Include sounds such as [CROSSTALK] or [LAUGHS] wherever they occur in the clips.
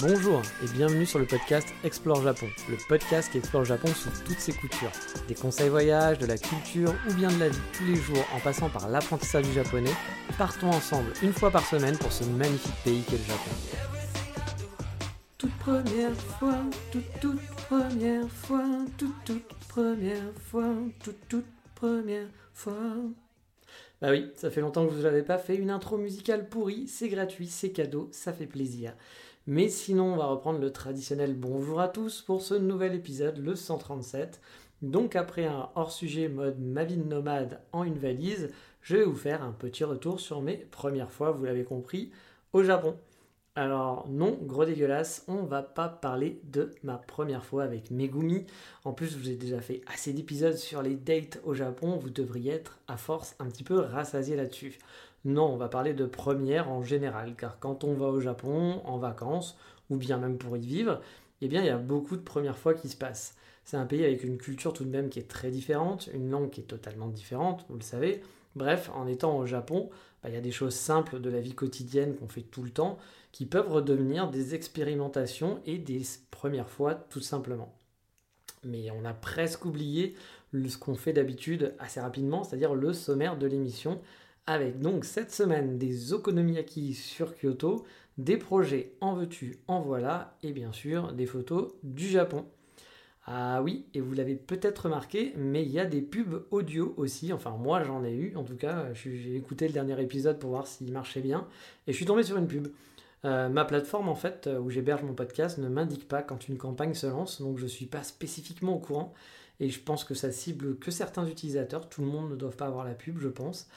Bonjour et bienvenue sur le podcast Explore Japon, le podcast qui explore le Japon sous toutes ses coutures. Des conseils voyage, de la culture ou bien de la vie tous les jours en passant par l'apprentissage du japonais, partons ensemble une fois par semaine pour ce magnifique pays qu'est le Japon. Toute première fois, toute toute première fois, toute toute première fois, toute toute première fois. Bah oui, ça fait longtemps que je vous avais pas fait une intro musicale pourrie, c'est gratuit, c'est cadeau, ça fait plaisir. Mais sinon, on va reprendre le traditionnel bonjour à tous pour ce nouvel épisode, le 137. Donc après un hors-sujet mode ma vie de nomade en une valise, je vais vous faire un petit retour sur mes premières fois, vous l'avez compris, au Japon. Alors non, gros dégueulasse, on va pas parler de ma première fois avec Megumi. En plus, je vous ai déjà fait assez d'épisodes sur les dates au Japon, vous devriez être à force un petit peu rassasié là-dessus. Non, on va parler de première en général, car quand on va au Japon en vacances, ou bien même pour y vivre, eh bien il y a beaucoup de premières fois qui se passent. C'est un pays avec une culture tout de même qui est très différente, une langue qui est totalement différente, vous le savez. Bref, en étant au Japon, bah, il y a des choses simples de la vie quotidienne qu'on fait tout le temps qui peuvent redevenir des expérimentations et des premières fois tout simplement. Mais on a presque oublié ce qu'on fait d'habitude assez rapidement, c'est-à-dire le sommaire de l'émission, avec donc cette semaine des okonomiyaki sur Kyoto, des projets en veux-tu, en voilà, et bien sûr des photos du Japon. Ah oui, et vous l'avez peut-être remarqué, mais il y a des pubs audio aussi. Enfin, moi j'en ai eu, en tout cas, j'ai écouté le dernier épisode pour voir s'il marchait bien, et je suis tombé sur une pub. Euh, ma plateforme, en fait, euh, où j'héberge mon podcast, ne m'indique pas quand une campagne se lance, donc je ne suis pas spécifiquement au courant. Et je pense que ça cible que certains utilisateurs. Tout le monde ne doit pas avoir la pub, je pense.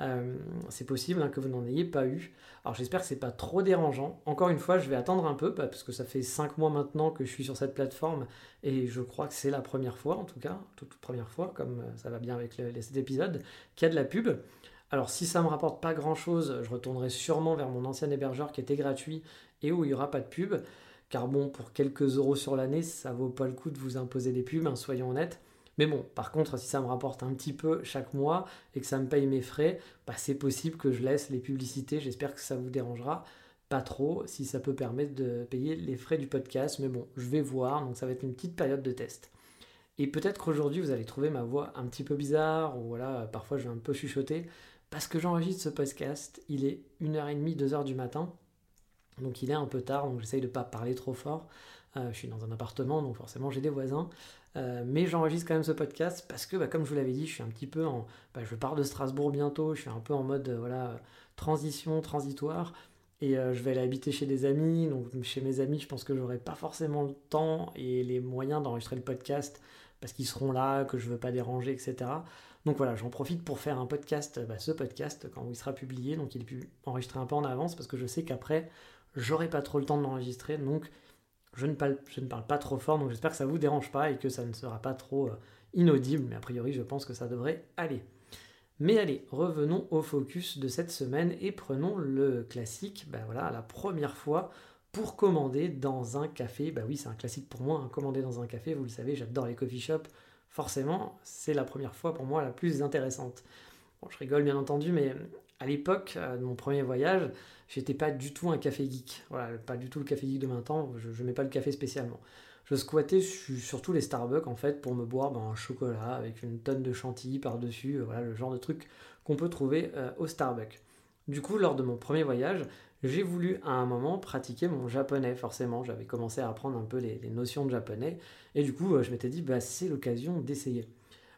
Euh, c'est possible hein, que vous n'en ayez pas eu. Alors j'espère que c'est pas trop dérangeant. Encore une fois, je vais attendre un peu bah, parce que ça fait 5 mois maintenant que je suis sur cette plateforme et je crois que c'est la première fois, en tout cas, toute, première fois, comme ça va bien avec cet épisode, qu'il y a de la pub. Alors si ça me rapporte pas grand chose, je retournerai sûrement vers mon ancien hébergeur qui était gratuit et où il n'y aura pas de pub. Car bon, pour quelques euros sur l'année, ça vaut pas le coup de vous imposer des pubs, hein, soyons honnêtes. Mais bon, par contre, si ça me rapporte un petit peu chaque mois et que ça me paye mes frais, bah, c'est possible que je laisse les publicités. J'espère que ça vous dérangera pas trop si ça peut permettre de payer les frais du podcast. Mais bon, je vais voir, donc ça va être une petite période de test. Et peut-être qu'aujourd'hui, vous allez trouver ma voix un petit peu bizarre, ou voilà, parfois je vais un peu chuchoter parce que j'enregistre ce podcast, il est 1h30, 2h du matin. Donc il est un peu tard, donc j'essaye de ne pas parler trop fort. Euh, je suis dans un appartement, donc forcément j'ai des voisins. Euh, mais j'enregistre quand même ce podcast parce que, bah, comme je vous l'avais dit, je suis un petit peu en. Bah, je pars de Strasbourg bientôt, je suis un peu en mode euh, voilà, transition, transitoire. Et je vais aller habiter chez des amis. Donc chez mes amis, je pense que j'aurai pas forcément le temps et les moyens d'enregistrer le podcast parce qu'ils seront là, que je veux pas déranger, etc. Donc voilà, j'en profite pour faire un podcast, bah, ce podcast, quand il sera publié, donc il est pu enregistrer un peu en avance, parce que je sais qu'après, j'aurai pas trop le temps de l'enregistrer, donc je ne, parle, pas trop fort, donc j'espère que ça vous dérange pas et que ça ne sera pas trop euh, inaudible, mais a priori, je pense que ça devrait aller. Mais allez, revenons au focus de cette semaine et prenons le classique, ben voilà, la première fois pour commander dans un café. Bah oui, c'est un classique pour moi, hein, commander dans un café, vous le savez, j'adore les coffee shops forcément, c'est la première fois pour moi la plus intéressante. Bon, je rigole bien entendu, mais à l'époque euh, de mon premier voyage, j'étais pas du tout un café geek. Voilà, pas du tout le café geek de maintenant, je, ne mets pas le café spécialement. Je squattais surtout les Starbucks en fait pour me boire ben, un chocolat avec une tonne de chantilly par-dessus, euh, voilà le genre de truc qu'on peut trouver euh, au Starbucks. Du coup, lors de mon premier voyage, j'ai voulu à un moment pratiquer mon japonais, forcément. J'avais commencé à apprendre un peu les, notions de japonais. Et du coup, euh, je m'étais dit, bah, c'est l'occasion d'essayer.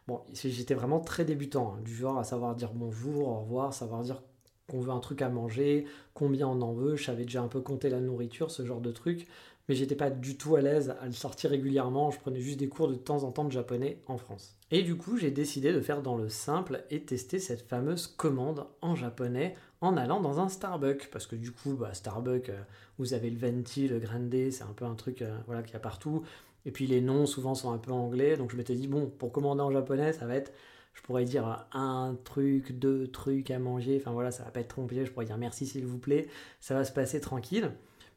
Bon, j'étais vraiment très débutant, hein, du genre à savoir dire bonjour, au revoir, savoir dire qu'on veut un truc à manger, combien on en veut. Je savais déjà un peu compter la nourriture, ce genre de truc. Mais j'étais pas du tout à l'aise à le sortir régulièrement. Je prenais juste des cours de temps en temps de japonais en France. Et du coup, j'ai décidé de faire dans le simple et tester cette fameuse commande en japonais en allant dans un Starbucks. Parce que du coup, bah, Starbucks, euh, vous avez le venti, le grande, c'est un peu un truc euh, voilà, qu'il y a partout. Et puis les noms souvent sont un peu anglais. Donc je m'étais dit, bon, pour commander en japonais, ça va être, je pourrais dire un truc, deux trucs à manger. Enfin voilà, ça va pas être compliqué. Je pourrais dire merci s'il vous plaît. Ça va se passer tranquille.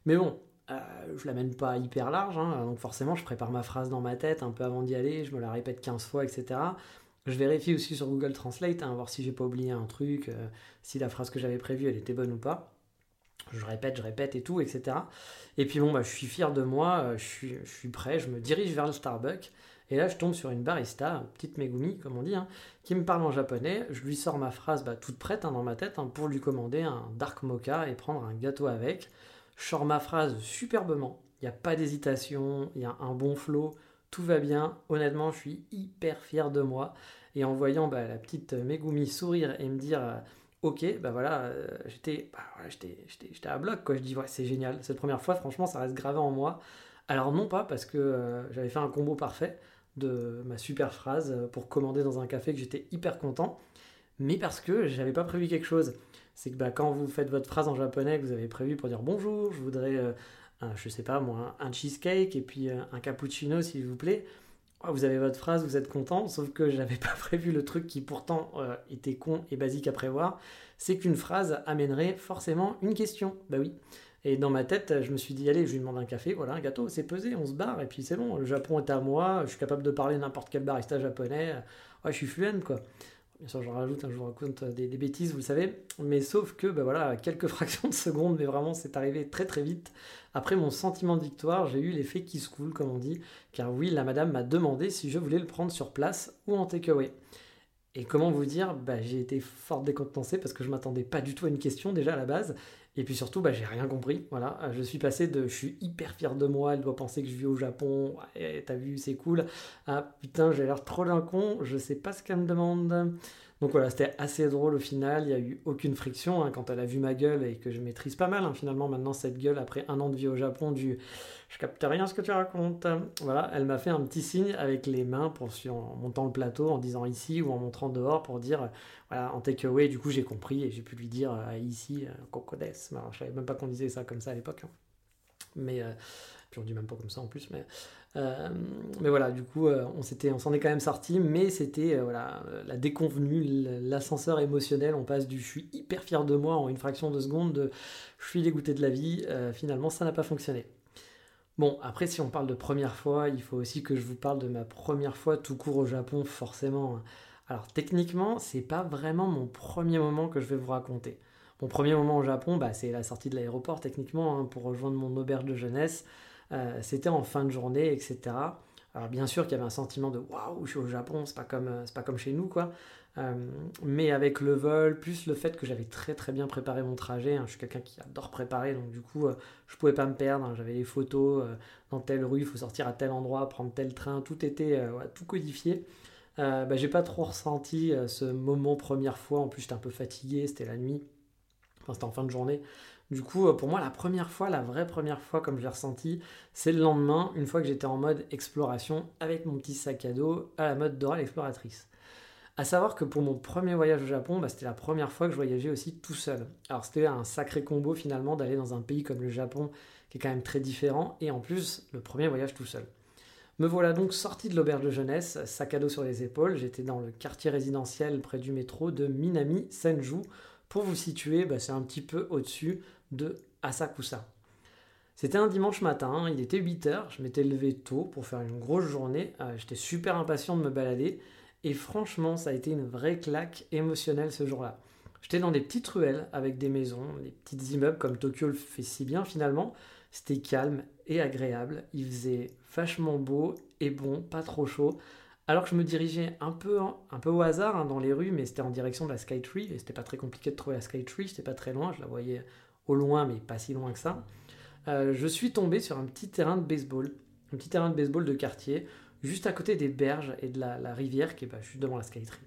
Mais bon, euh, je l'amène pas hyper large. Hein. donc forcément, je prépare ma phrase dans ma tête un peu avant d'y aller. Je me la répète 15 fois, etc. Je vérifie aussi sur Google Translate, hein, voir si j'ai pas oublié un truc, euh, si la phrase que j'avais prévue elle était bonne ou pas. Je répète, je répète et tout, etc. Et puis bon, bah, je suis fier de moi, suis, je suis prêt, je me dirige vers le Starbucks. Et là, je tombe sur une barista, petite Megumi, comme on dit, hein, qui me parle en japonais. Je lui sors ma phrase bah, toute prête hein, dans ma tête hein, pour lui commander un dark mocha et prendre un gâteau avec. Je sors ma phrase superbement. Il n'y a pas d'hésitation, il y a un bon flow, tout va bien. Honnêtement, je suis hyper fier de moi. Et en voyant bah, la petite Megumi sourire et me dire euh, Ok, bah voilà, euh, j'étais bah, j'étais à bloc, quoi. Je dis Ouais, c'est génial. Cette première fois, franchement, ça reste gravé en moi. Alors, non pas parce que euh, j'avais fait un combo parfait, de ma super phrase pour commander dans un café que j'étais hyper content, mais parce que j'avais pas prévu quelque chose. C'est que bah, quand vous faites votre phrase en japonais, que vous avez prévu pour dire bonjour, je voudrais, euh, un, je sais pas moi, un cheesecake et puis euh, un cappuccino s'il vous plaît. Oh, vous avez votre phrase, vous êtes content, sauf que [LAUGHS] j'avais pas prévu le truc qui pourtant euh, était con et basique à prévoir, c'est qu'une phrase amènerait forcément une question. Bah oui. Et dans ma tête, je me suis dit, allez, je lui demande un café, voilà, un gâteau, c'est pesé, on se barre, et puis c'est bon, le Japon est à moi, je suis capable de parler n'importe quel barista japonais, ouais, je suis fluent, quoi. Bien sûr, j'en rajoute, hein, je vous raconte des, bêtises, vous le savez, mais sauf que, bah voilà, quelques [LAUGHS] fractions de secondes, mais vraiment, c'est arrivé très très vite. Après mon sentiment de victoire, j'ai eu l'effet qui se coule, comme on dit, car oui, la madame m'a demandé si je voulais le prendre sur place ou en takeaway. Et comment vous dire, bah, j'ai été fort décontenancé parce que je m'attendais pas du tout à une question déjà à la base. Et puis surtout, bah, j'ai rien compris. Voilà, je suis passé de je suis hyper fier de moi, elle doit penser que je vis au Japon, ouais, t'as vu, c'est cool. Ah putain, j'ai l'air trop d'un con, je sais pas ce qu'elle me demande. Donc voilà, c'était assez drôle au final, il n'y a eu aucune friction hein, quand elle a vu ma gueule et que je maîtrise pas mal hein, finalement maintenant cette gueule après un an de vie au Japon du je capte rien ce que tu racontes. Voilà, elle m'a fait un petit signe avec les mains pour, en montant le plateau, en disant ici ou en montrant dehors pour dire voilà, en takeaway. Du coup, j'ai compris et j'ai pu lui dire euh, ici, euh, Cocodes. je savais même pas qu'on disait ça comme ça à l'époque. Hein. Mais euh, puis on dit même pas comme ça en plus, mais, euh, mais voilà, du coup, euh, on s'était, on s'en est quand même sorti, mais c'était euh, voilà, la déconvenue, l'ascenseur émotionnel, on passe du je suis hyper fier de moi en une fraction de seconde, de je suis dégoûté de la vie, finalement ça n'a pas fonctionné. Bon, après, si on parle de première fois, il faut aussi que je vous parle de ma première fois tout court au Japon, forcément. Alors, techniquement, c'est pas vraiment mon premier moment que je vais vous raconter. Mon premier moment au Japon, bah, c'est la sortie de l'aéroport, techniquement, hein, pour rejoindre mon auberge de jeunesse. Euh, c'était en fin de journée, etc. Alors bien sûr qu'il y avait un sentiment de waouh, je suis au Japon, c'est pas comme euh, chez nous quoi. Euh, mais avec le vol, plus le fait que j'avais très très bien préparé mon trajet, hein, je suis quelqu'un qui adore préparer, donc du coup je pouvais pas me perdre. Hein, j'avais les photos dans telle rue, il faut sortir à tel endroit, prendre tel train, tout était tout codifié. bah, j'ai pas trop ressenti ce moment première fois. En plus j'étais un peu fatigué, c'était la nuit, enfin c'était en fin de journée. Du coup, euh, pour moi, la première fois, la vraie première fois, comme je l'ai ressenti, c'est le lendemain, une fois que j'étais en mode exploration avec mon petit sac à dos à la mode Dora l'exploratrice. À savoir que pour mon premier voyage au Japon, bah, c'était la première fois que je voyageais aussi tout seul. Alors c'était un sacré combo finalement d'aller dans un pays comme le Japon, qui est quand même très différent, et en plus, le premier voyage tout seul. Me voilà donc sorti de l'auberge de jeunesse, sac à dos sur les épaules. J'étais dans le quartier résidentiel près du métro de Minami Senju. Pour vous situer, bah, c'est un petit peu au-dessus de Asakusa. C'était un dimanche matin, il était 8h, je m'étais levé tôt pour faire une grosse journée, euh, j'étais super impatient de me balader, et franchement ça a été une vraie claque émotionnelle ce jour-là. J'étais dans des petites ruelles avec des maisons, des petits immeubles comme Tokyo le fait si bien finalement, c'était calme et agréable, il faisait vachement beau et bon, pas trop chaud, alors que je me dirigeais un peu, un peu au hasard hein, dans les rues, mais c'était en direction de la Skytree, et c'était pas très compliqué de trouver la Skytree, c'était pas très loin, je la voyais au loin, mais pas si loin que ça, euh, je suis tombé sur un petit terrain de baseball, un petit terrain de baseball de quartier, juste à côté des berges et de la, rivière qui est bah, juste devant la Skytree.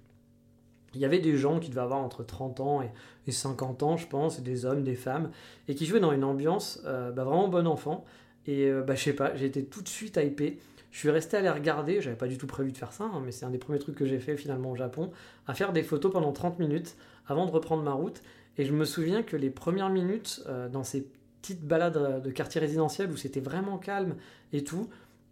Il y avait des gens qui devaient avoir entre 30 ans et, 50 ans, je pense, des hommes, des femmes, et qui jouaient dans une ambiance euh, bah, vraiment bon enfant. Et euh, bah, je sais pas, j'ai été tout de suite hypé. Je suis resté à les regarder, j'avais pas du tout prévu de faire ça, hein, mais c'est un des premiers trucs que j'ai fait finalement au Japon, à faire des photos pendant 30 minutes avant de reprendre ma route. Et je me souviens que les premières minutes euh, dans ces petites balades euh, de quartier résidentiel où c'était vraiment calme et tout,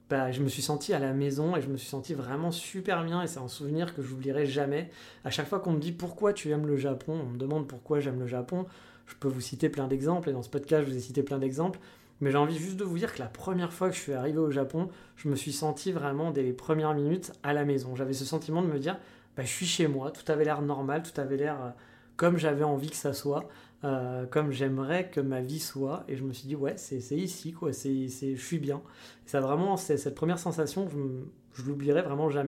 bah, je me suis senti à la maison et je me suis senti vraiment super bien et c'est un souvenir que je n'oublierai jamais. À chaque fois qu'on me dit pourquoi tu aimes le Japon, on me demande pourquoi j'aime le Japon, je peux vous citer plein d'exemples et dans ce podcast je vous ai cité plein d'exemples. Mais j'ai envie juste de vous dire que la première fois que je suis arrivé au Japon, je me suis senti vraiment dès les premières minutes à la maison. J'avais ce sentiment de me dire, bah, je suis chez moi, tout avait l'air normal, tout avait l'air euh, comme j'avais envie que ça soit. comme j'aimerais que ma vie soit. Et je me suis dit, ouais, c'est ici, quoi, c'est je suis bien. Ça vraiment, cette première sensation, je, je l'oublierai vraiment jamais.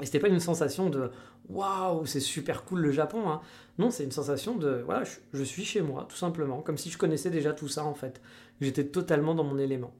Et c'était pas une sensation de waouh, c'est super cool le Japon hein. Non, c'est une sensation de voilà, je, suis chez moi tout simplement, comme si je connaissais déjà tout ça en fait. J'étais totalement dans mon élément.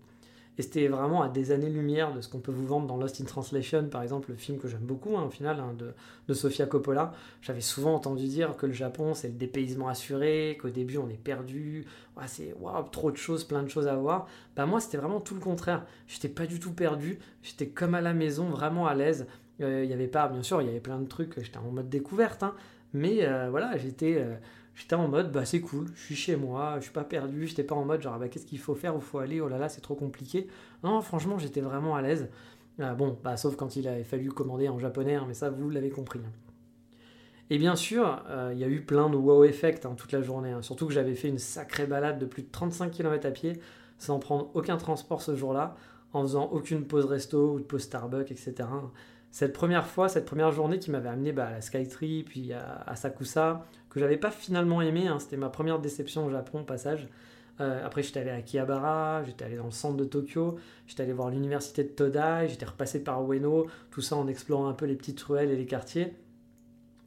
Et c'était vraiment à des années-lumière de ce qu'on peut vous vendre dans Lost in Translation, par exemple, le film que j'aime beaucoup, hein, au final, hein, de, de, Sofia Coppola. J'avais souvent entendu dire que le Japon, c'est le dépaysement assuré, qu'au début, on est perdu, c'est trop de choses, plein de choses à voir. Bah, moi, c'était vraiment tout le contraire. J'étais pas du tout perdu, j'étais comme à la maison, vraiment à l'aise. Euh, il y avait pas, bien sûr, il y avait plein de trucs, j'étais en mode découverte, hein, mais euh, voilà, j'étais. Euh, J'étais en mode, bah c'est cool, je suis chez moi, je suis pas perdu, j'étais pas en mode genre, bah qu'est-ce qu'il faut faire, où faut aller, oh là là, c'est trop compliqué. Non, franchement, j'étais vraiment à l'aise. Ah, bon, bah sauf quand il avait fallu commander en japonais, hein, mais ça, vous l'avez compris. Hein. Et bien sûr, il y a eu plein de wow effect hein, toute la journée. Surtout que j'avais fait une sacrée balade de plus de 35 km à pied, sans prendre aucun transport ce jour-là, en faisant aucune pause resto ou de pause Starbucks, etc cette première fois, cette première journée qui m'avait amené bah, à la Skytree, puis à, Sakusa, que j'avais pas finalement aimé, hein. c'était ma première déception au Japon, au passage. Euh, après, j'étais allé à Kiabara, j'étais allé dans le centre de Tokyo, j'étais allé voir l'université de Todai, j'étais repassé par Ueno, tout ça en explorant un peu les petites ruelles et les quartiers.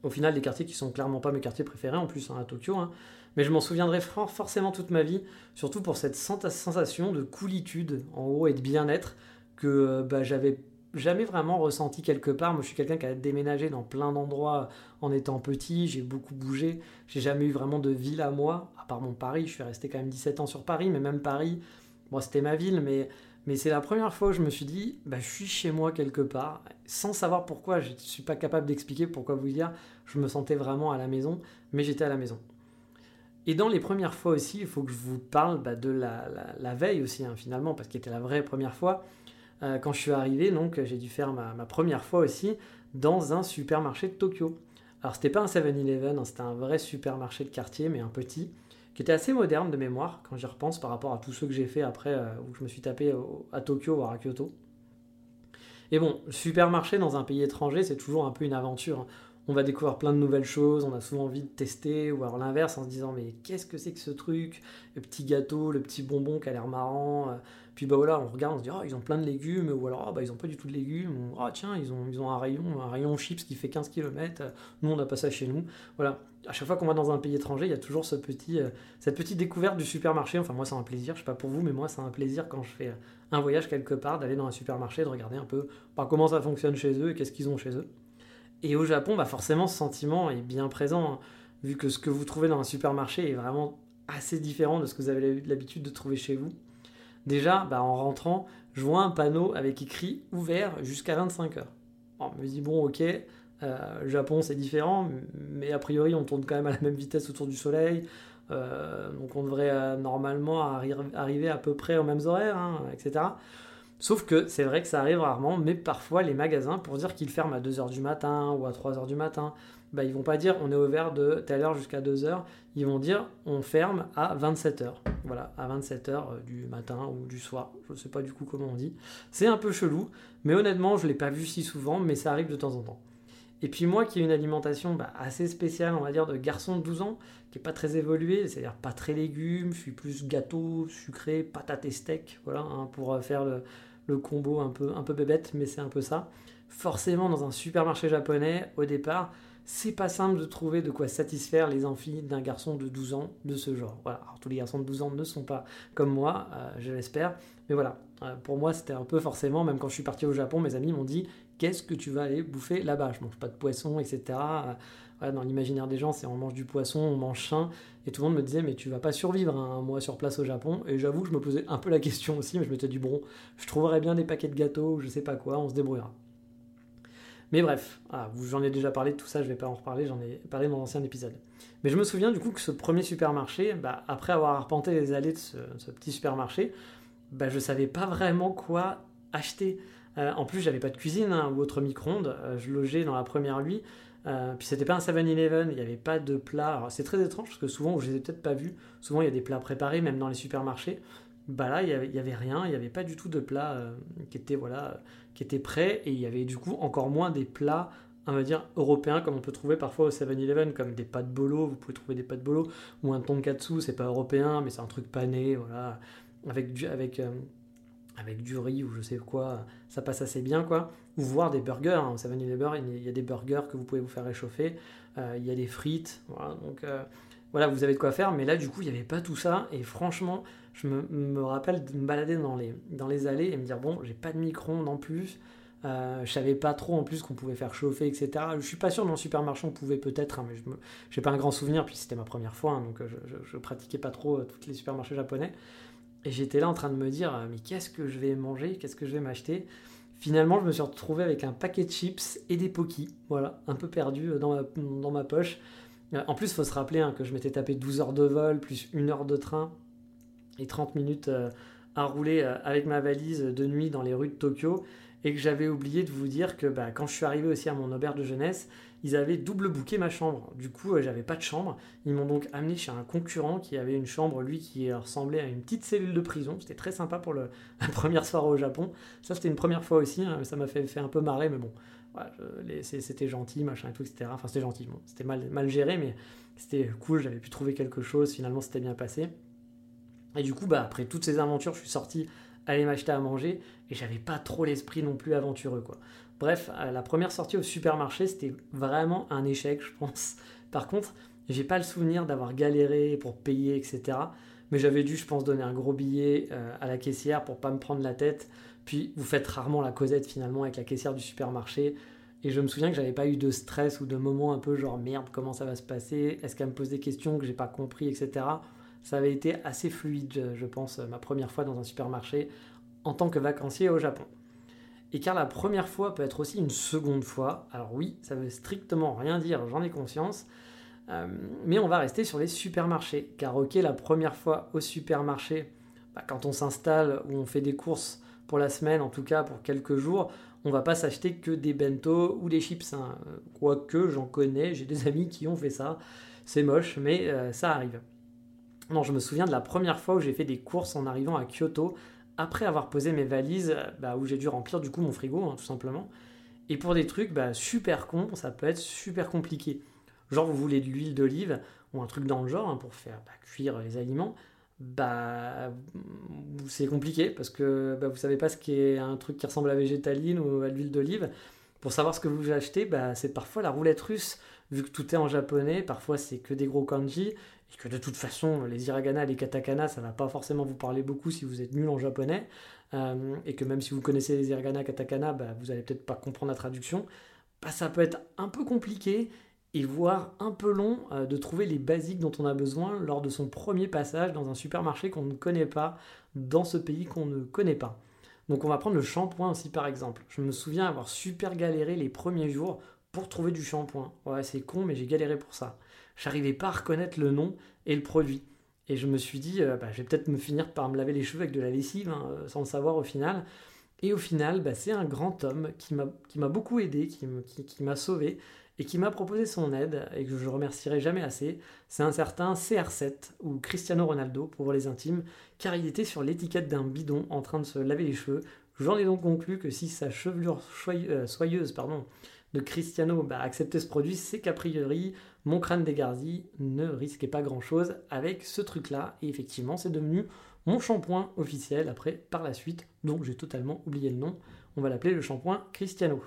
Au final, des quartiers qui sont clairement pas mes quartiers préférés en plus hein, à Tokyo, hein. mais je m'en souviendrai forcément toute ma vie, surtout pour cette sensation de coolitude en haut et de bien-être que euh, bah, j'avais jamais vraiment ressenti quelque part. Moi, je suis quelqu'un qui a déménagé dans plein d'endroits en étant petit. J'ai beaucoup bougé. J'ai jamais eu vraiment de ville à moi, à part mon Paris. Je suis resté quand même 17 ans sur Paris, mais même Paris, moi, c'était ma ville. Mais, c'est la première fois où je me suis dit, bah, je suis chez moi quelque part, sans savoir pourquoi. Je ne suis pas capable d'expliquer pourquoi vous dire. Je me sentais vraiment à la maison, mais j'étais à la maison. Et dans les premières fois aussi, il faut que je vous parle bah, de la, la, veille aussi, hein, finalement, parce qu'elle était la vraie première fois. Euh, quand je suis arrivé, donc j'ai dû faire ma, première fois aussi dans un supermarché de Tokyo. Alors c'était pas un 7-Eleven, hein, c'était un vrai supermarché de quartier, mais un petit, qui était assez moderne de mémoire quand j'y repense par rapport à tous ceux que j'ai fait après, euh, où je me suis tapé à Tokyo, voire à Kyoto. Et bon, supermarché dans un pays étranger, c'est toujours un peu une aventure. Hein. On va découvrir plein de nouvelles choses, on a souvent envie de tester, ou alors l'inverse en se disant mais qu'est-ce que c'est que ce truc? Le petit gâteau, le petit bonbon qui a l'air marrant, euh, puis bah voilà, on regarde, on se dit, oh, ils ont plein de légumes, ou alors, oh, bah, ils ont pas du tout de légumes, ou oh, tiens, ils ont, un rayon, un rayon chips qui fait 15 km, nous on n'a pas ça chez nous. Voilà, à chaque fois qu'on va dans un pays étranger, il y a toujours ce petit, euh, cette petite découverte du supermarché. Enfin, moi, c'est un plaisir, je sais pas pour vous, mais moi, c'est un plaisir quand je fais un voyage quelque part, d'aller dans un supermarché, de regarder un peu bah, comment ça fonctionne chez eux et qu'est-ce qu'ils ont chez eux. Et au Japon, bah, forcément, ce sentiment est bien présent, hein, vu que ce que vous trouvez dans un supermarché est vraiment assez différent de ce que vous avez l'habitude de trouver chez vous. Déjà, bah, en rentrant, je vois un panneau avec écrit ouvert jusqu'à 25 heures. on me dit, bon, ok, euh, Japon c'est différent, mais a priori on tourne quand même à la même vitesse autour du soleil. Euh, donc on devrait euh, normalement arriver à peu près aux mêmes horaires, hein, etc. Sauf que c'est vrai que ça arrive rarement, mais parfois les magasins, pour dire qu'ils ferment à 2h du matin ou à 3h du matin, bah, ils vont pas dire on est ouvert de telle heure jusqu'à 2h, ils vont dire on ferme à 27h. Voilà, à 27h euh, du matin ou du soir, je sais pas du coup comment on dit. C'est un peu chelou, mais honnêtement, je ne l'ai pas vu si souvent, mais ça arrive de temps en temps. Et puis moi qui ai une alimentation bah, assez spéciale, on va dire, de garçon de 12 ans, qui n'est pas très évoluée, c'est-à-dire pas très légumes, je suis plus gâteau, sucré, patate et steak, voilà, hein, pour euh, faire le, le, combo un peu, un peu bébête, mais c'est un peu ça. Forcément, dans un supermarché japonais, au départ, c'est pas simple de trouver de quoi satisfaire les envies d'un garçon de 12 ans de ce genre. Voilà. Alors, tous les garçons de 12 ans ne sont pas comme moi, euh, je l'espère. Mais voilà, euh, pour moi, c'était un peu forcément, même quand je suis parti au Japon, mes amis m'ont dit Qu'est-ce que tu vas aller bouffer là-bas? Je mange pas de poisson, etc. Euh, dans l'imaginaire des gens, c'est on mange du poisson, on mange chien. Et tout le monde me disait Mais tu vas pas survivre un mois sur place au Japon. Et j'avoue que je me posais un peu la question aussi, mais je me suis dit Bon, je trouverais bien des paquets de gâteaux, je sais pas quoi, on se débrouillera. Mais bref, ah, j'en ai déjà parlé de tout ça, je ne vais pas en reparler, j'en ai parlé dans l'ancien épisode. Mais je me souviens du coup que ce premier supermarché, bah, après avoir arpenté les allées de ce, petit supermarché, bah, je ne savais pas vraiment quoi acheter. Euh, en plus, j'avais pas de cuisine hein, ou autre micro-ondes, euh, je logeais dans la première nuit. Euh, puis c'était pas un 7-Eleven, il n'y avait pas de plats. C'est très étrange parce que souvent, je les ai peut-être pas vus, souvent il y a des plats préparés, même dans les supermarchés. Bah là, il n'y avait, rien, il n'y avait pas du tout de plats qui, étaient, voilà, qui prêts, et il y avait du coup encore moins des plats on va dire, européens, comme on peut trouver parfois au 7-Eleven, comme des pâtes bolo, vous pouvez trouver des pâtes bolo, ou un tonkatsu, c'est pas européen, mais c'est un truc pané, voilà, avec du, avec, euh, avec du riz ou je sais quoi, ça passe assez bien, quoi. Ou voir des burgers, hein, au 7-Eleven, il y a des burgers que vous pouvez vous faire réchauffer, euh, il y a des frites, voilà, donc euh, voilà, vous avez de quoi faire, mais là, du coup, il n'y avait pas tout ça, et franchement, je me, rappelle de me balader dans les, allées et me dire, bon, j'ai pas de micro-ondes en plus, euh, je savais pas trop en plus qu'on pouvait faire chauffer, etc. Je suis pas sûr dans le supermarché on pouvait peut-être, hein, mais je n'ai pas un grand souvenir, puis c'était ma première fois, hein, donc euh, je, pratiquais pas trop euh, tous les supermarchés japonais. Et j'étais là en train de me dire, mais qu'est-ce que je vais manger, qu'est-ce que je vais m'acheter? Finalement, je me suis retrouvé avec un paquet de chips et des pokis, voilà, un peu perdu dans ma, dans ma poche. En plus, il faut se rappeler hein, que je m'étais tapé 12 heures de vol, plus une heure de train et 30 minutes à rouler avec ma valise de nuit dans les rues de Tokyo et que j'avais oublié de vous dire que bah, quand je suis arrivé aussi à mon auberge de jeunesse, ils avaient double booké ma chambre. Du coup, euh, j'avais pas de chambre. Ils m'ont donc amené chez un concurrent qui avait une chambre, lui, qui ressemblait à une petite cellule de prison. C'était très sympa pour le, [LAUGHS] la première soirée au Japon. Ça, c'était une première fois aussi. Hein, ça m'a fait, fait un peu marrer, mais bon, c'était gentil, machin et tout, etc. Enfin, c'était gentil. C'était mal, mal géré, mais c'était cool. J'avais pu trouver quelque chose. Finalement, c'était bien passé. Et du coup, bah, après toutes ces aventures, je suis sorti aller m'acheter à manger et j'avais pas trop l'esprit non plus aventureux quoi. Bref, euh, la première sortie au supermarché, c'était vraiment un échec, je pense. Par contre, j'ai pas le souvenir d'avoir galéré pour payer, etc. Mais j'avais dû, je pense, donner un gros billet euh, à la caissière pour pas me prendre la tête. Puis vous faites rarement la causette finalement avec la caissière du supermarché. Et je me souviens que j'avais pas eu de stress ou de moments un peu genre merde, comment ça va se passer? Est-ce qu'elle me pose des questions que j'ai pas compris, etc ça avait été assez fluide, je pense, ma première fois dans un supermarché en tant que vacancier au Japon. Et car la première fois peut être aussi une seconde fois, alors oui, ça veut strictement rien dire, j'en ai conscience, euh, mais on va rester sur les supermarchés. Car ok, la première fois au supermarché, bah, quand on s'installe ou on fait des courses pour la semaine, en tout cas pour quelques jours, on va pas s'acheter que des bento ou des chips. Hein. Quoique j'en connais, j'ai des [LAUGHS] amis qui ont fait ça. C'est moche, mais euh, ça arrive. Non, je me souviens de la première fois où j'ai fait des courses en arrivant à Kyoto, après avoir posé mes valises, bah, où j'ai dû remplir du coup mon frigo, hein, tout simplement. Et pour des trucs bah, super cons, ça peut être super compliqué. Genre, vous voulez de l'huile d'olive, ou un truc dans le genre, hein, pour faire bah, cuire les aliments, bah c'est compliqué parce que vous savez pas ce qui est un truc qui ressemble à végétaline ou à l'huile d'olive. Pour savoir ce que vous achetez, c'est parfois la roulette russe, vu que tout est en japonais, parfois c'est que des gros kanji, et que de toute façon, les hiragana les katakana, ça va pas forcément vous parler beaucoup si vous êtes nul en japonais, euh, et que même si vous connaissez les hiragana, katakana, bah, vous allez peut-être pas comprendre la traduction, bah, ça peut être un peu compliqué et voire un peu long euh, de trouver les basiques dont on a besoin lors de son premier passage dans un supermarché qu'on ne connaît pas, dans ce pays qu'on ne connaît pas. Donc on va prendre le shampoing aussi par exemple. Je me souviens avoir super galéré les premiers jours pour trouver du shampoing. Ouais, c'est con, mais j'ai galéré pour ça j'arrivais pas à reconnaître le nom et le produit. Et je me suis dit, euh, bah, je vais peut-être me finir par me laver les cheveux avec de la lessive, hein, euh, sans le savoir au final. Et au final, bah, c'est un grand homme qui m'a beaucoup aidé, qui m'a sauvé et qui m'a proposé son aide et que je remercierai jamais assez. C'est un certain CR7 ou Cristiano Ronaldo pour les intimes, car il était sur l'étiquette d'un bidon en train de se laver les cheveux. J'en ai donc conclu que si sa chevelure euh, soyeuse pardon, de Cristiano bah, acceptait ce produit, c'est qu'a priori mon crâne dégardi ne risquait pas grand chose avec ce truc là et effectivement c'est devenu mon shampoing officiel après par la suite donc j'ai totalement oublié le nom on va l'appeler le shampoing Cristiano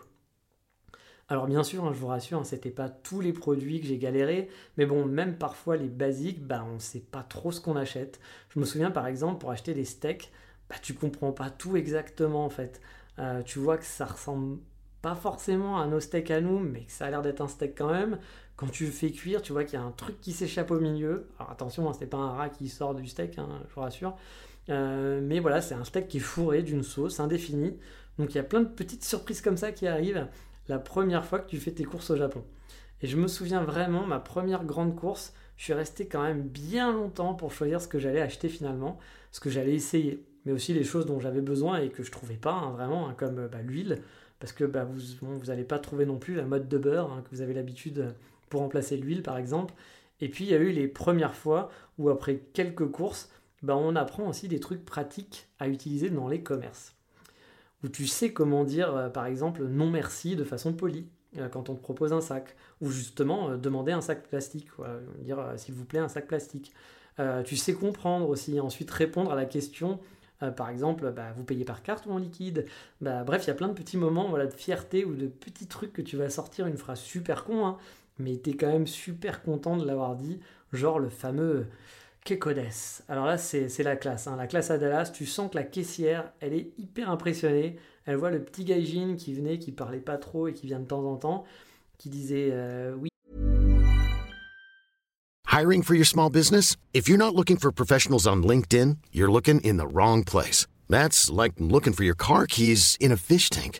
alors bien sûr, hein, je vous rassure, hein, c'était pas tous les produits que j'ai galéré, mais bon, même parfois les basiques, bah on sait pas trop ce qu'on achète. Je me souviens par exemple pour acheter des steaks, bah tu comprends pas tout exactement en fait. Euh, tu vois que ça ressemble pas forcément à nos steaks à nous, mais que ça a l'air d'être un steak quand même. Quand tu fais cuire, tu vois qu'il y a un truc qui s'échappe au milieu. Alors attention, hein, c'est pas un rat qui sort du steak, hein, je vous rassure. Euh, mais voilà, c'est un steak qui est fourré d'une sauce indéfinie. Donc il y a plein de petites surprises comme ça qui arrivent. la première fois que tu fais tes courses au Japon. Et je me souviens vraiment, ma première grande course, je suis resté quand même bien longtemps pour choisir ce que j'allais acheter finalement, ce que j'allais essayer, mais aussi les choses dont j'avais besoin et que je trouvais pas hein, vraiment, hein, comme bah, l'huile, parce que bah, vous n'allez pas trouver non plus la mode de beurre que vous avez l'habitude pour remplacer l'huile par exemple. Et puis il y a eu les premières fois où après quelques courses, bah, on apprend aussi des trucs pratiques à utiliser dans les commerces. Où tu sais comment dire euh, par exemple non merci de façon polie euh, quand on te propose un sac. Ou justement euh, demander un sac plastique, dire s'il vous plaît un sac plastique. tu sais comprendre aussi, ensuite répondre à la question par exemple, bah, vous payez par carte ou en liquide? Bah, Bref, il y a plein de petits moments de fierté ou de petits trucs que tu vas sortir, une phrase super con, hein, mais tu es quand même super content de l'avoir dit, genre le fameux Kekodes. Alors là, c'est la classe. Hein. La classe à Dallas, tu sens que la caissière, elle est hyper impressionnée. Elle voit le petit gaijin qui venait, qui parlait pas trop et qui vient de temps en temps, qui disait euh, oui. Hiring for your small business? If you're not looking for professionals on LinkedIn, you're looking in the wrong place. That's like looking for your car keys in a fish tank.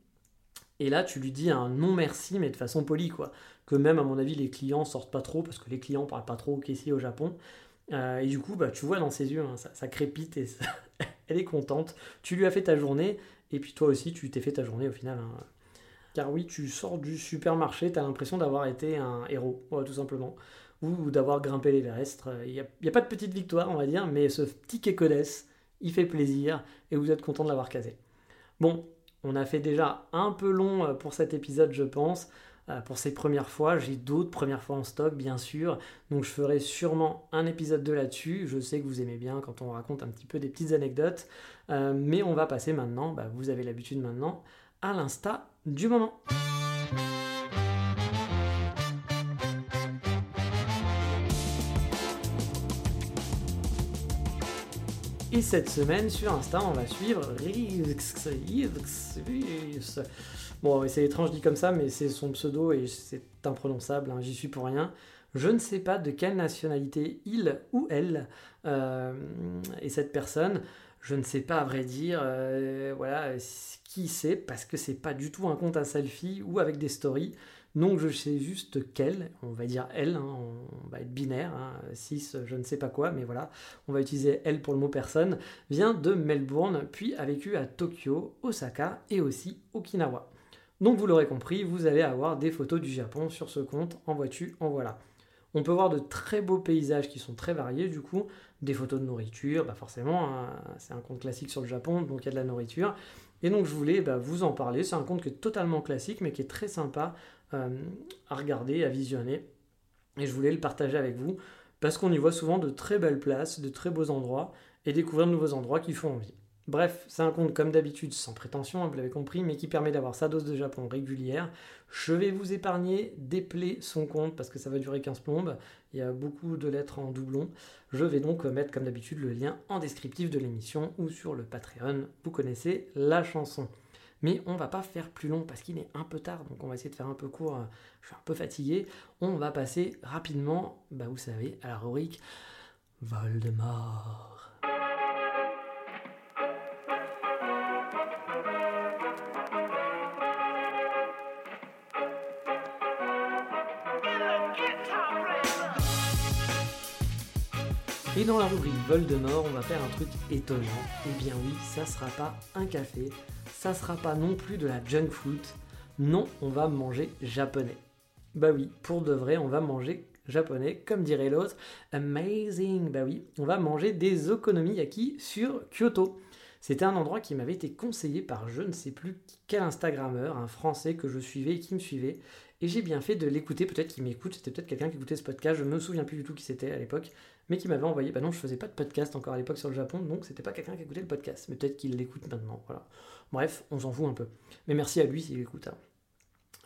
Et là, tu lui dis un non merci, mais de façon polie, quoi. Que même, à mon avis, les clients sortent pas trop, parce que les clients parlent pas trop qu'ici au Japon. Euh, et du coup, bah, tu vois dans ses yeux, hein, ça, crépite et [LAUGHS] elle est contente. Tu lui as fait ta journée, et puis toi aussi, tu t'es fait ta journée au final. Hein. Car oui, tu sors du supermarché, tu as l'impression d'avoir été un héros, tout simplement. Ou d'avoir grimpé l'Everest. Il n'y a, a, pas de petite victoire, on va dire, mais ce petit Kekodes, il fait plaisir, et vous êtes content de l'avoir casé. Bon, on a fait déjà un peu long euh, pour cet épisode, je pense. Euh, pour ces premières fois, j'ai d'autres premières fois en stock, bien sûr. Donc je ferai sûrement un épisode de là-dessus. Je sais que vous aimez bien quand on raconte un petit peu des petites anecdotes. Euh, mais on va passer maintenant, bah, vous avez l'habitude maintenant, à l'insta du moment. Et cette semaine, sur Insta, on va suivre Bon, c'est étrange dit comme ça, mais c'est son pseudo et c'est imprononçable, hein, j'y suis pour rien. Je ne sais pas de quelle nationalité il ou elle euh, est cette personne. Je ne sais pas à vrai dire, euh, voilà, qui c'est, parce que c'est pas du tout un compte à selfie ou avec des stories. Donc je sais juste qu'elle, on va dire elle, hein, on va être binaire, 6 hein, je ne sais pas quoi, mais voilà, on va utiliser elle pour le mot personne, vient de Melbourne, puis a vécu à Tokyo, Osaka et aussi Okinawa. Donc vous l'aurez compris, vous allez avoir des photos du Japon sur ce compte, en voiture, en voilà. On peut voir de très beaux paysages qui sont très variés, du coup, des photos de nourriture, bah forcément, hein, c'est un compte classique sur le Japon, donc il y a de la nourriture. Et donc je voulais bah, vous en parler, c'est un compte qui est totalement classique, mais qui est très sympa euh, à regarder, à visionner. Et je voulais le partager avec vous parce qu'on y voit souvent de très belles places, de très beaux endroits et découvrir de nouveaux endroits qui font envie. Bref, c'est un compte comme d'habitude sans prétention, hein, vous l'avez compris, mais qui permet d'avoir sa dose de Japon régulière. Je vais vous épargner d'épeler son compte parce que ça va durer 15 plombes. Il y a beaucoup de lettres en doublon. Je vais donc mettre comme d'habitude le lien en descriptif de l'émission ou sur le Patreon. Vous connaissez la chanson. Mais on va pas faire plus long parce qu'il est un peu tard, donc on va essayer de faire un peu court. Je suis un peu fatigué. On va passer rapidement, bah vous savez, à la rubrique Voldemort. Et dans la rubrique Voldemort, on va faire un truc étonnant. Eh bien oui, ça sera pas un café, ça sera pas non plus de la junk food. Non, on va manger japonais. Bah oui, pour de vrai, on va manger japonais, comme dirait l'autre. Amazing Bah oui, on va manger des okonomiyaki sur Kyoto. C'était un endroit qui m'avait été conseillé par je ne sais plus quel Instagrammeur, un Français que je suivais et qui me suivait. Et j'ai bien fait de l'écouter, peut-être qu'il m'écoute, c'était peut-être quelqu'un qui écoutait ce podcast, je me souviens plus du tout qui c'était à l'époque, mais qui m'avait envoyé. Bah non, je faisais pas de podcast encore à l'époque sur le Japon, donc c'était pas quelqu'un qui écoutait le podcast, mais peut-être qu'il l'écoute maintenant. Voilà. Bref, on s'en fout un peu. Mais merci à lui s'il écoute. Hein.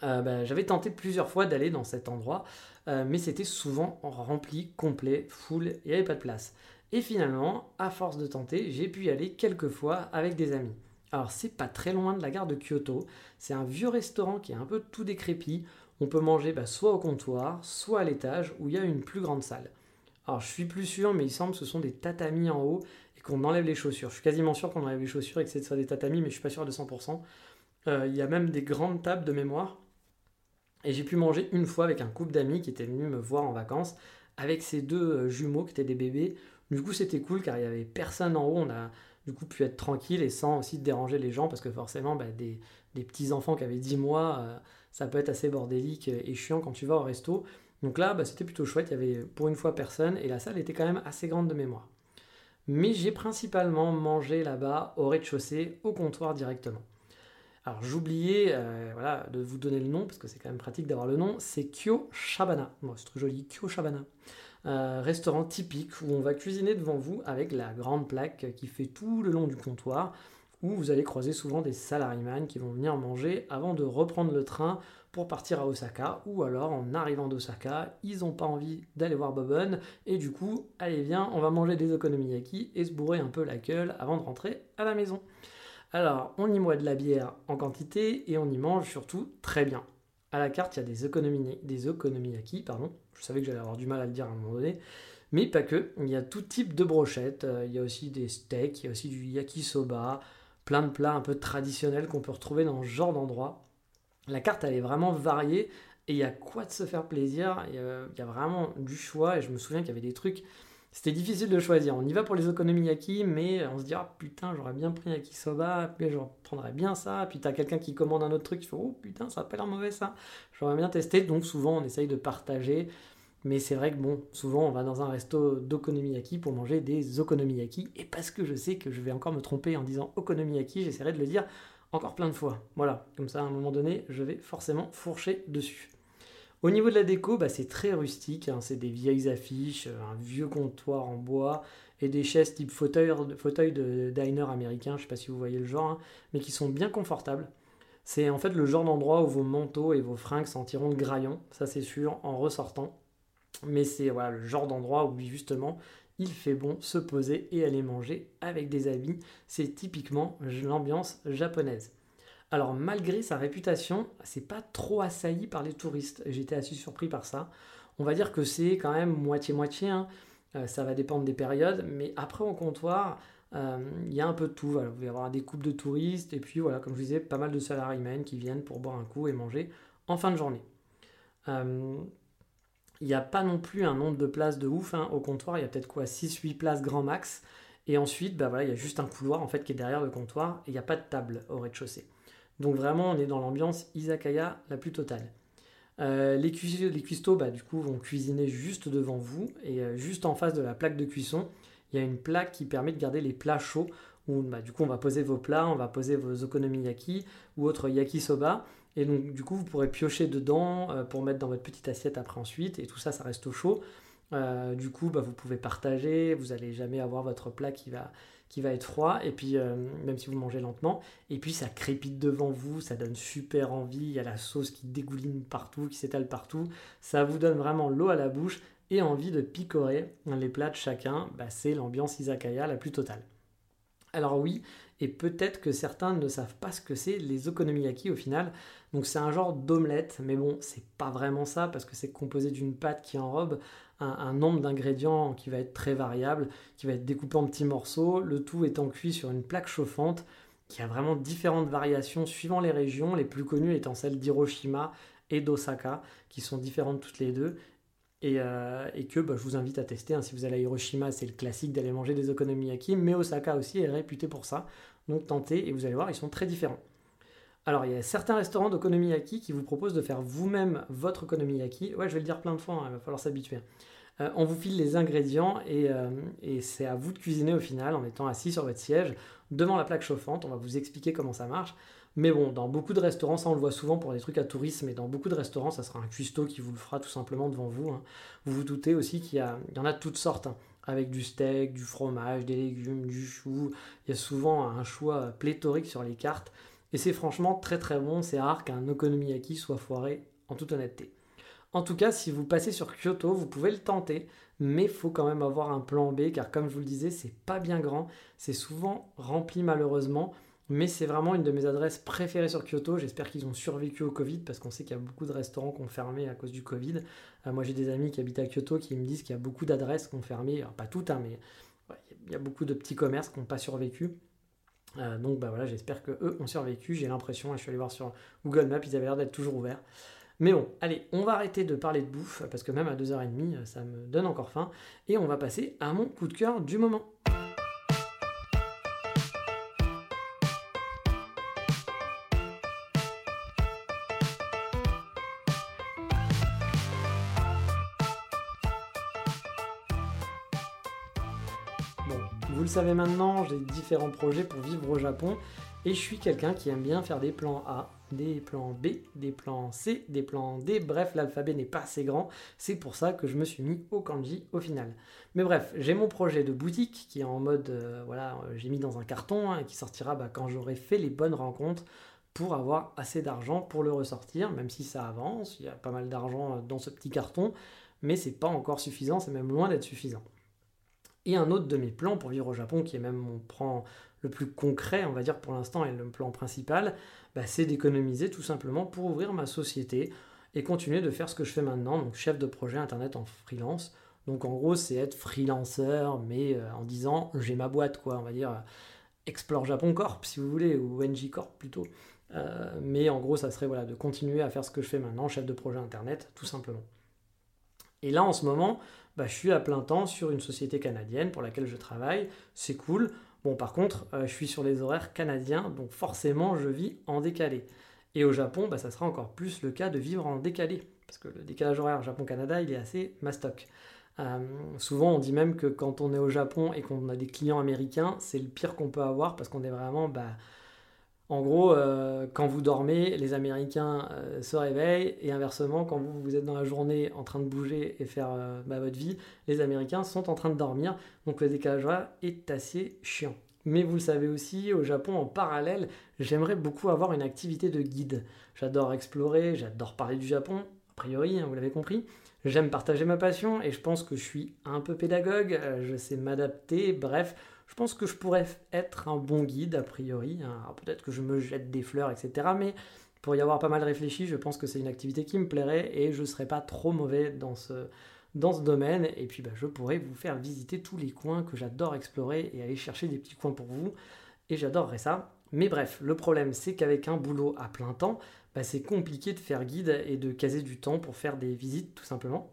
Euh, bah, j'avais tenté plusieurs fois d'aller dans cet endroit, euh, mais c'était souvent rempli, complet, full, il n'y avait pas de place. Et finalement, à force de tenter, j'ai pu y aller quelques fois avec des amis. Alors c'est pas très loin de la gare de Kyoto, c'est un vieux restaurant qui est un peu tout décrépit. On peut manger bah, soit au comptoir, soit à l'étage où il y a une plus grande salle. Alors je suis plus sûr, mais il semble que ce sont des tatamis en haut et qu'on enlève les chaussures. Je suis quasiment sûr qu'on enlève les chaussures et que ce soit des tatamis, mais je suis pas sûr de 100%. Euh, il y a même des grandes tables de mémoire. Et j'ai pu manger une fois avec un couple d'amis qui étaient venus me voir en vacances, avec ces deux euh, jumeaux qui étaient des bébés. Du coup, c'était cool car il n'y avait personne en haut. On a du coup pu être tranquille et sans aussi déranger les gens parce que forcément, bah, des, petits enfants qui avaient 10 mois, euh, ça peut être assez bordélique et chiant quand tu vas au resto. Donc là, bah, c'était plutôt chouette. Il y avait pour une fois personne et la salle était quand même assez grande de mémoire. Mais j'ai principalement mangé là-bas au rez-de-chaussée, au comptoir directement. Alors j'oubliais euh, de vous donner le nom, parce que c'est quand même pratique d'avoir le nom, c'est Kyo Shabana. c'est très joli, Kyo Shabana. Euh, restaurant typique où on va cuisiner devant vous avec la grande plaque qui fait tout le long du comptoir, où vous allez croiser souvent des salariés qui vont venir manger avant de reprendre le train pour partir à Osaka, ou alors en arrivant d'Osaka, ils n'ont pas envie d'aller voir Bobon, et du coup, allez viens, on va manger des okonomiyaki et se bourrer un peu la gueule avant de rentrer à la maison. Alors, on y moit de la bière en quantité et on y mange surtout très bien. À la carte, il y a des, des okonomiyaki, pardon. Je savais que j'allais avoir du mal à le dire à un moment donné. Mais pas que. Il y a tout type de brochettes. Euh, il y a aussi des steaks, il y a aussi du yakisoba, plein de plats un peu traditionnels qu'on peut retrouver dans ce genre d'endroit. La carte, elle est vraiment variée et il y a quoi de se faire plaisir. Il y a, vraiment du choix et je me souviens qu'il y avait des trucs c'était difficile de choisir. On y va pour les okonomiyaki, mais on se dit, ah putain, j'aurais bien pris yakisoba, puis je prendrais bien ça. Puis t'as quelqu'un qui commande un autre truc, il fait, oh putain, ça a pas l'air mauvais ça. J'aurais bien testé. Donc souvent, on essaye de partager. Mais c'est vrai que bon, souvent on va dans un resto d'okonomiyaki pour manger des okonomiyaki. Et parce que je sais que je vais encore me tromper en disant okonomiyaki, j'essaierai de le dire encore plein de fois. Voilà, comme ça à un moment donné, je vais forcément fourcher dessus. Au niveau de la déco, bah, c'est très rustique, hein. c'est des vieilles affiches, euh, un vieux comptoir en bois et des chaises type fauteuil, fauteuil de diner américain, je ne sais pas si vous voyez le genre, hein, mais qui sont bien confortables. C'est en fait le genre d'endroit où vos manteaux et vos fringues sentiront le graillon, ça c'est sûr, en ressortant. Mais c'est voilà, le genre d'endroit où justement il fait bon se poser et aller manger avec des habits. C'est typiquement l'ambiance japonaise. Alors malgré sa réputation, c'est pas trop assailli par les touristes. J'étais assez surpris par ça. On va dire que c'est quand même moitié-moitié. Hein. Euh, ça va dépendre des périodes, mais après au comptoir, euh, il y a un peu de tout. Vous allez avoir des coupes de touristes et puis voilà, comme je vous disais, pas mal de salariés qui viennent pour boire un coup et manger en fin de journée. Euh, il n'y a pas non plus un nombre de places de ouf hein. au comptoir. Il y a peut-être quoi 6-8 places grand max. Et ensuite, bah voilà, il y a juste un couloir en fait qui est derrière le comptoir et il n'y a pas de table au rez-de-chaussée. Donc vraiment, on est dans l'ambiance izakaya la plus totale. Euh, les, cuistots, bah, du coup, vont cuisiner juste devant vous et euh, juste en face de la plaque de cuisson, il y a une plaque qui permet de garder les plats chauds. Où, bah, du coup, on va poser vos plats, on va poser vos okonomiyaki ou autres yakisoba. Et donc, du coup, vous pourrez piocher dedans euh, pour mettre dans votre petite assiette après ensuite. Et tout ça, ça reste au chaud. du coup, bah, vous pouvez partager. Vous n'allez jamais avoir votre plat qui va, qui va être froid, et puis euh, même si vous mangez lentement, et puis ça crépite devant vous, ça donne super envie, il y a la sauce qui dégouline partout, qui s'étale partout, ça vous donne vraiment l'eau à la bouche et envie de picorer les plats de chacun, bah, c'est l'ambiance izakaya la plus totale. Alors oui, et peut-être que certains ne savent pas ce que c'est les okonomiyaki au final. Donc c'est un genre d'omelette, mais bon, c'est pas vraiment ça parce que c'est composé d'une pâte qui enrobe un, nombre d'ingrédients qui va être très variable, qui va être découpé en petits morceaux, le tout étant cuit sur une plaque chauffante qui a vraiment différentes variations suivant les régions, les plus connues étant celles d'Hiroshima et d'Osaka, qui sont différentes toutes les deux, et, euh, que bah, je vous invite à tester. Hein. Si vous allez à Hiroshima, c'est le classique d'aller manger des okonomiyaki, mais Osaka aussi est réputé pour ça. Donc tentez et vous allez voir, ils sont très différents. Alors, il y a certains restaurants d'okonomiyaki qui vous proposent de faire vous-même votre okonomiyaki. Ouais, je vais le dire plein de fois, hein, il va falloir s'habituer. Euh, on vous file les ingrédients euh, et, c'est à vous de cuisiner au final en étant assis sur votre siège devant la plaque chauffante. On va vous expliquer comment ça marche. Mais bon, dans beaucoup de restaurants, ça on le voit souvent pour des trucs à tourisme, mais dans beaucoup de restaurants, ça sera un cuistot qui vous le fera tout simplement devant vous. Hein. Vous vous doutez aussi qu'il y, en a de toutes sortes, hein, avec du steak, du fromage, des légumes, du chou. Il y a souvent un choix pléthorique sur les cartes. Et c'est franchement très très bon, c'est rare qu'un okonomiyaki soit foiré, en toute honnêteté. En tout cas, si vous passez sur Kyoto, vous pouvez le tenter, mais faut quand même avoir un plan B, car comme je vous le disais, c'est pas bien grand, c'est souvent rempli malheureusement, mais c'est vraiment une de mes adresses préférées sur Kyoto. J'espère qu'ils ont survécu au Covid, parce qu'on sait qu'il y a beaucoup de restaurants qui ont fermé à cause du Covid. Euh, moi, j'ai des amis qui habitent à Kyoto qui me disent qu'il y a beaucoup d'adresses qui ont fermé, alors pas toutes, hein, mais il y a beaucoup de petits commerces qui n'ont pas survécu. Euh, donc bah voilà, j'espère que eux ont survécu. J'ai l'impression, je suis allé voir sur Google Maps, ils avaient l'air d'être toujours ouverts. Mais bon, allez, on va arrêter de parler de bouffe, parce que même à 2h30, ça me donne encore faim, et on va passer à mon coup de cœur du moment. Savez maintenant, j'ai différents projets pour vivre au Japon, et je suis quelqu'un qui aime bien faire des plans A, des plans B, des plans C, des plans D, bref, l'alphabet n'est pas assez grand, c'est pour ça que je me suis mis au kanji au final. Mais bref, j'ai mon projet de boutique qui est en mode, euh, voilà, euh, j'ai mis dans un carton hein, qui sortira bah, quand j'aurai fait les bonnes rencontres pour avoir assez d'argent pour le ressortir, même si ça avance, il y a pas mal d'argent euh, dans ce petit carton, mais c'est pas encore suffisant, c'est même loin d'être suffisant. Et un autre de mes plans pour vivre au Japon, qui est même mon plan le plus concret, on va dire pour l'instant, et le plan principal, bah, c'est d'économiser tout simplement pour ouvrir ma société et continuer de faire ce que je fais maintenant, donc chef de projet internet en freelance. Donc en gros, c'est être freelanceur, mais euh, en disant j'ai ma boîte, quoi, on va dire euh, Explore Japon Corp, si vous voulez, ou NG Corp plutôt. Euh, mais en gros, ça serait voilà, de continuer à faire ce que je fais maintenant, chef de projet internet, tout simplement. Et là, en ce moment, bah, je suis à plein temps sur une société canadienne pour laquelle je travaille. C'est cool. Bon, par contre, euh, je suis sur les horaires canadiens, donc forcément, je vis en décalé. Et au Japon, bah, ça sera encore plus le cas de vivre en décalé, parce que le décalage horaire Japon-Canada, il est assez mastoc. Euh, souvent, on dit même que quand on est au Japon et qu'on a des clients américains, c'est le pire qu'on peut avoir parce qu'on est vraiment bah, en gros, euh, quand vous dormez, les Américains euh, se réveillent et inversement, quand vous, vous, êtes dans la journée en train de bouger et faire euh, bah, votre vie, les Américains sont en train de dormir. Donc le décalage est assez chiant. Mais vous le savez aussi, au Japon, en parallèle, j'aimerais beaucoup avoir une activité de guide. J'adore explorer, j'adore parler du Japon, a priori, hein, vous l'avez compris. J'aime partager ma passion et je pense que je suis un peu pédagogue, je sais m'adapter, bref, je pense que je pourrais être un bon guide, a priori. Hein. Peut-être que je me jette des fleurs, etc. Mais pour y avoir pas mal réfléchi, je pense que c'est une activité qui me plairait et je ne serais pas trop mauvais dans ce, dans ce domaine. Et puis bah, je pourrais vous faire visiter tous les coins que j'adore explorer et aller chercher des petits coins pour vous. Et j'adorerais ça. Mais bref, le problème c'est qu'avec un boulot à plein temps, bah, c'est compliqué de faire guide et de caser du temps pour faire des visites tout simplement.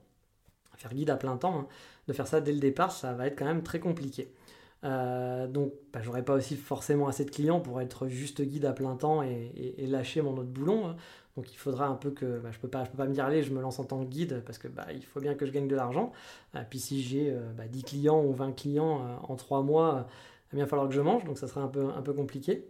Faire guide à plein temps, hein. de faire ça dès le départ, ça va être quand même très compliqué. Euh, donc, bah, j'aurais pas aussi forcément assez de clients pour être juste guide à plein temps et, lâcher mon autre boulon. Hein. Donc, il faudra un peu que bah, je peux pas, je peux pas me dire allez, je me lance en tant que guide parce que bah, il faut bien que je gagne de l'argent. Euh, puis si j'ai 10 euh, clients ou 20 clients en 3 mois, il va bien falloir que je mange, donc ça sera un peu, un peu compliqué.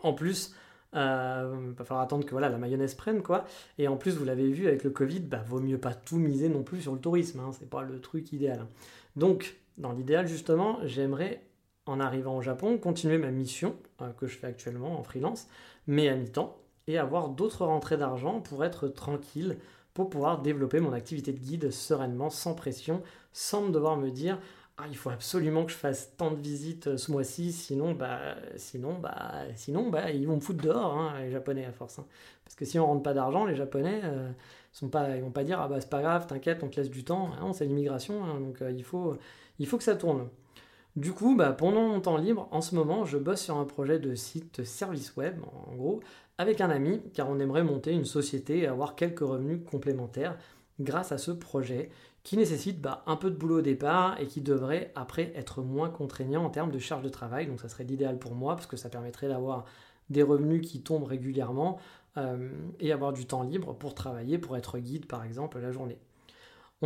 En plus, il va falloir attendre que voilà, la mayonnaise prenne quoi. Et en plus, vous l'avez vu avec le Covid, bah, vaut mieux pas tout miser non plus sur le tourisme. Hein. c'est pas le truc idéal. Hein. Donc, dans l'idéal, justement, j'aimerais, en arrivant au Japon, continuer ma mission euh, que je fais actuellement en freelance, mais à mi-temps, et avoir d'autres rentrées d'argent pour être tranquille, pour pouvoir développer mon activité de guide sereinement, sans pression, sans me devoir me dire ah, il faut absolument que je fasse tant de visites euh, ce mois-ci, sinon, bah, sinon, bah, sinon, bah, ils vont me foutre dehors, hein, les Japonais à force. Hein. Parce que si on rentre pas d'argent, les Japonais, euh, sont pas, ils vont pas dire ah bah c'est pas grave, t'inquiète, on te laisse du temps. non, c'est l'immigration, hein, donc il faut, il faut que ça tourne. Du coup, bah, pendant mon temps libre, en ce moment, je bosse sur un projet de site service web, en gros, avec un ami, car on aimerait monter une société et avoir quelques revenus complémentaires grâce à ce projet qui nécessite bah, un peu de boulot au départ et qui devrait après être moins contraignant en termes de charge de travail. Donc ça serait l'idéal pour moi parce que ça permettrait d'avoir des revenus qui tombent régulièrement et avoir du temps libre pour travailler, pour être guide par exemple la journée.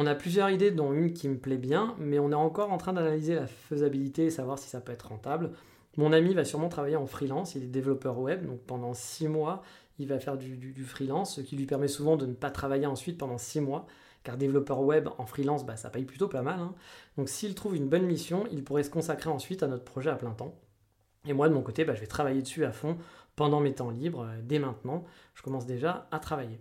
On a plusieurs idées, dont une qui me plaît bien, mais on est encore en train d'analyser la faisabilité et savoir si ça peut être rentable. Mon ami va sûrement travailler en freelance, il est développeur web, donc pendant six mois, il va faire du, freelance, ce qui lui permet souvent de ne pas travailler ensuite pendant six mois, car développeur web en freelance, bah, ça paye plutôt pas mal. Hein. Donc s'il trouve une bonne mission, il pourrait se consacrer ensuite à notre projet à plein temps. Et moi, de mon côté, bah, je vais travailler dessus à fond pendant mes temps libres, euh, dès maintenant. Je commence déjà à travailler.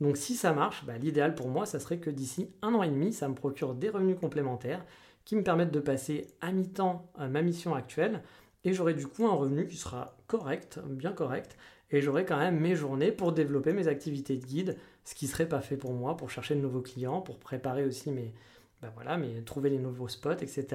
Donc si ça marche, bah, l'idéal pour moi, ça serait que d'ici un an et demi, ça me procure des revenus complémentaires qui me permettent de passer à mi-temps à ma mission actuelle. Et j'aurai du coup un revenu qui sera correct, bien correct, et j'aurai quand même mes journées pour développer mes activités de guide, ce qui serait pas fait pour moi, pour chercher de nouveaux clients, pour préparer aussi mes, bah voilà, mais trouver les nouveaux spots, etc.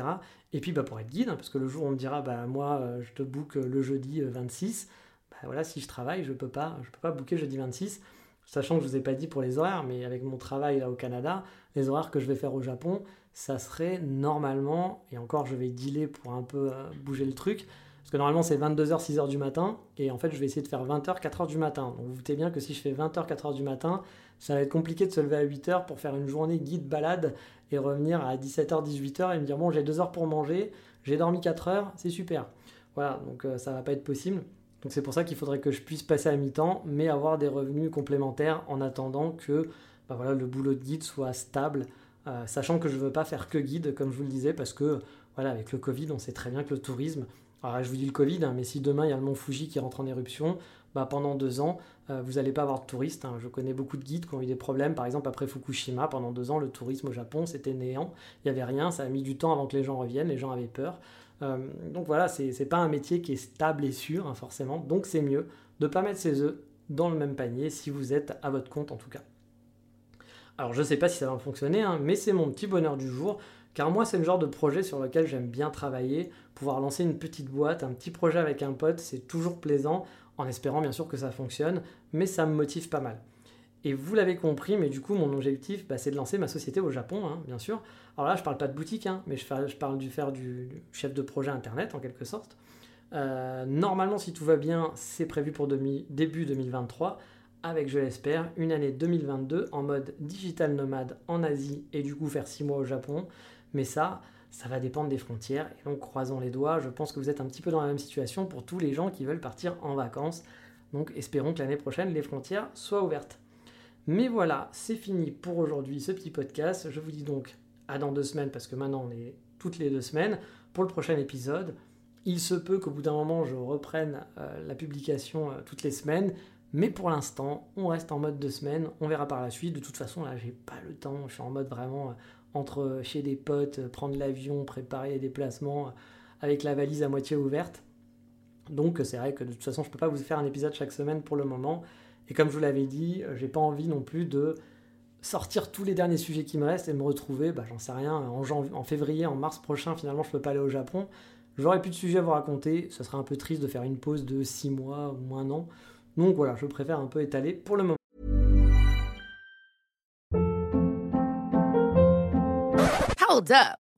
Et puis bah, pour être guide, hein, parce que le jour où on me dira, moi euh, je te book le jeudi 26, euh, bah voilà, si je travaille, je peux pas, je peux pas booker jeudi 26, sachant que je vous ai pas dit pour les horaires, mais avec mon travail là au Canada, les horaires que je vais faire au Japon, ça serait normalement, et encore je vais dealer pour un peu euh, bouger le truc, parce que normalement c'est 22h, 6h du matin, et en fait je vais essayer de faire 20h, 4h du matin. Donc vous doutez bien que si je fais 20h, 4h du matin, ça va être compliqué de se lever à 8h pour faire une journée guide balade et revenir à 17h, 18h et me dire bon j'ai 2 heures pour manger, j'ai dormi 4 heures, c'est super. Voilà, donc euh, ça va pas être possible. Donc c'est pour ça qu'il faudrait que je puisse passer à mi-temps, mais avoir des revenus complémentaires en attendant que bah le boulot de guide soit stable euh, sachant que je ne veux pas faire que guide, comme je vous le disais, parce que voilà, avec le Covid, on sait très bien que le tourisme, alors je vous dis le Covid, hein, mais si demain il y a le mont Fuji qui rentre en éruption, bah, pendant deux ans, euh, vous n'allez pas avoir de touristes. Hein. Je connais beaucoup de guides qui ont eu des problèmes, par exemple après Fukushima, pendant deux ans, le tourisme au Japon, c'était néant, il n'y avait rien, ça a mis du temps avant que les gens reviennent, les gens avaient peur. Euh, donc voilà, c'est pas un métier qui est stable et sûr, hein, forcément, donc c'est mieux de ne pas mettre ses œufs dans le même panier si vous êtes à votre compte en tout cas. Alors je ne sais pas si ça va fonctionner, hein, mais c'est mon petit bonheur du jour, car moi c'est le genre de projet sur lequel j'aime bien travailler, pouvoir lancer une petite boîte, un petit projet avec un pote, c'est toujours plaisant, en espérant bien sûr que ça fonctionne, mais ça me motive pas mal. Et vous l'avez compris, mais du coup mon objectif bah, c'est de lancer ma société au Japon, hein, bien sûr. Alors là je parle pas de boutique, hein, mais je, parle du faire du, chef de projet internet en quelque sorte. Euh, normalement si tout va bien, c'est prévu pour début 2023 avec, je l'espère, une année 2022 en mode digital nomade en Asie et du coup faire 6 mois au Japon. Mais ça, ça va dépendre des frontières. Et donc, croisons les doigts, je pense que vous êtes un petit peu dans la même situation pour tous les gens qui veulent partir en vacances. Donc, espérons que l'année prochaine, les frontières soient ouvertes. Mais voilà, c'est fini pour aujourd'hui ce petit podcast. Je vous dis donc à dans deux semaines, parce que maintenant on est toutes les deux semaines, pour le prochain épisode. Il se peut qu'au bout d'un moment, je reprenne euh, la publication euh, toutes les semaines. Mais pour l'instant, on reste en mode deux semaines. On verra par la suite. De toute façon, là, j'ai pas le temps. Je suis en mode vraiment euh, entre chez des potes, prendre l'avion, préparer les déplacements avec la valise à moitié ouverte. Donc, c'est vrai que de toute façon, je peux pas vous faire un épisode chaque semaine pour le moment. Et comme je vous l'avais dit, j'ai pas envie non plus de sortir tous les derniers sujets qui me restent et me retrouver, bah, j'en sais rien, en, en février, en mars prochain, finalement, je peux pas aller au Japon. J'aurais plus de sujets à vous raconter. Ce serait un peu triste de faire une pause de six mois ou un an. Donc voilà, je préfère un peu étaler pour le moment.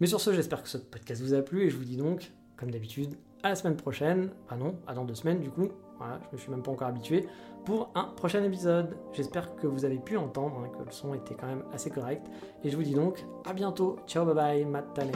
Mais sur ce, j'espère que ce podcast vous a plu et je vous dis donc, comme d'habitude, à la semaine prochaine. Ah non, à dans deux semaines du coup. Voilà, je me suis même pas encore habitué pour un prochain épisode. J'espère que vous avez pu entendre, hein, que le son était quand même assez correct. Et je vous dis donc à bientôt. Ciao, bye bye, matane.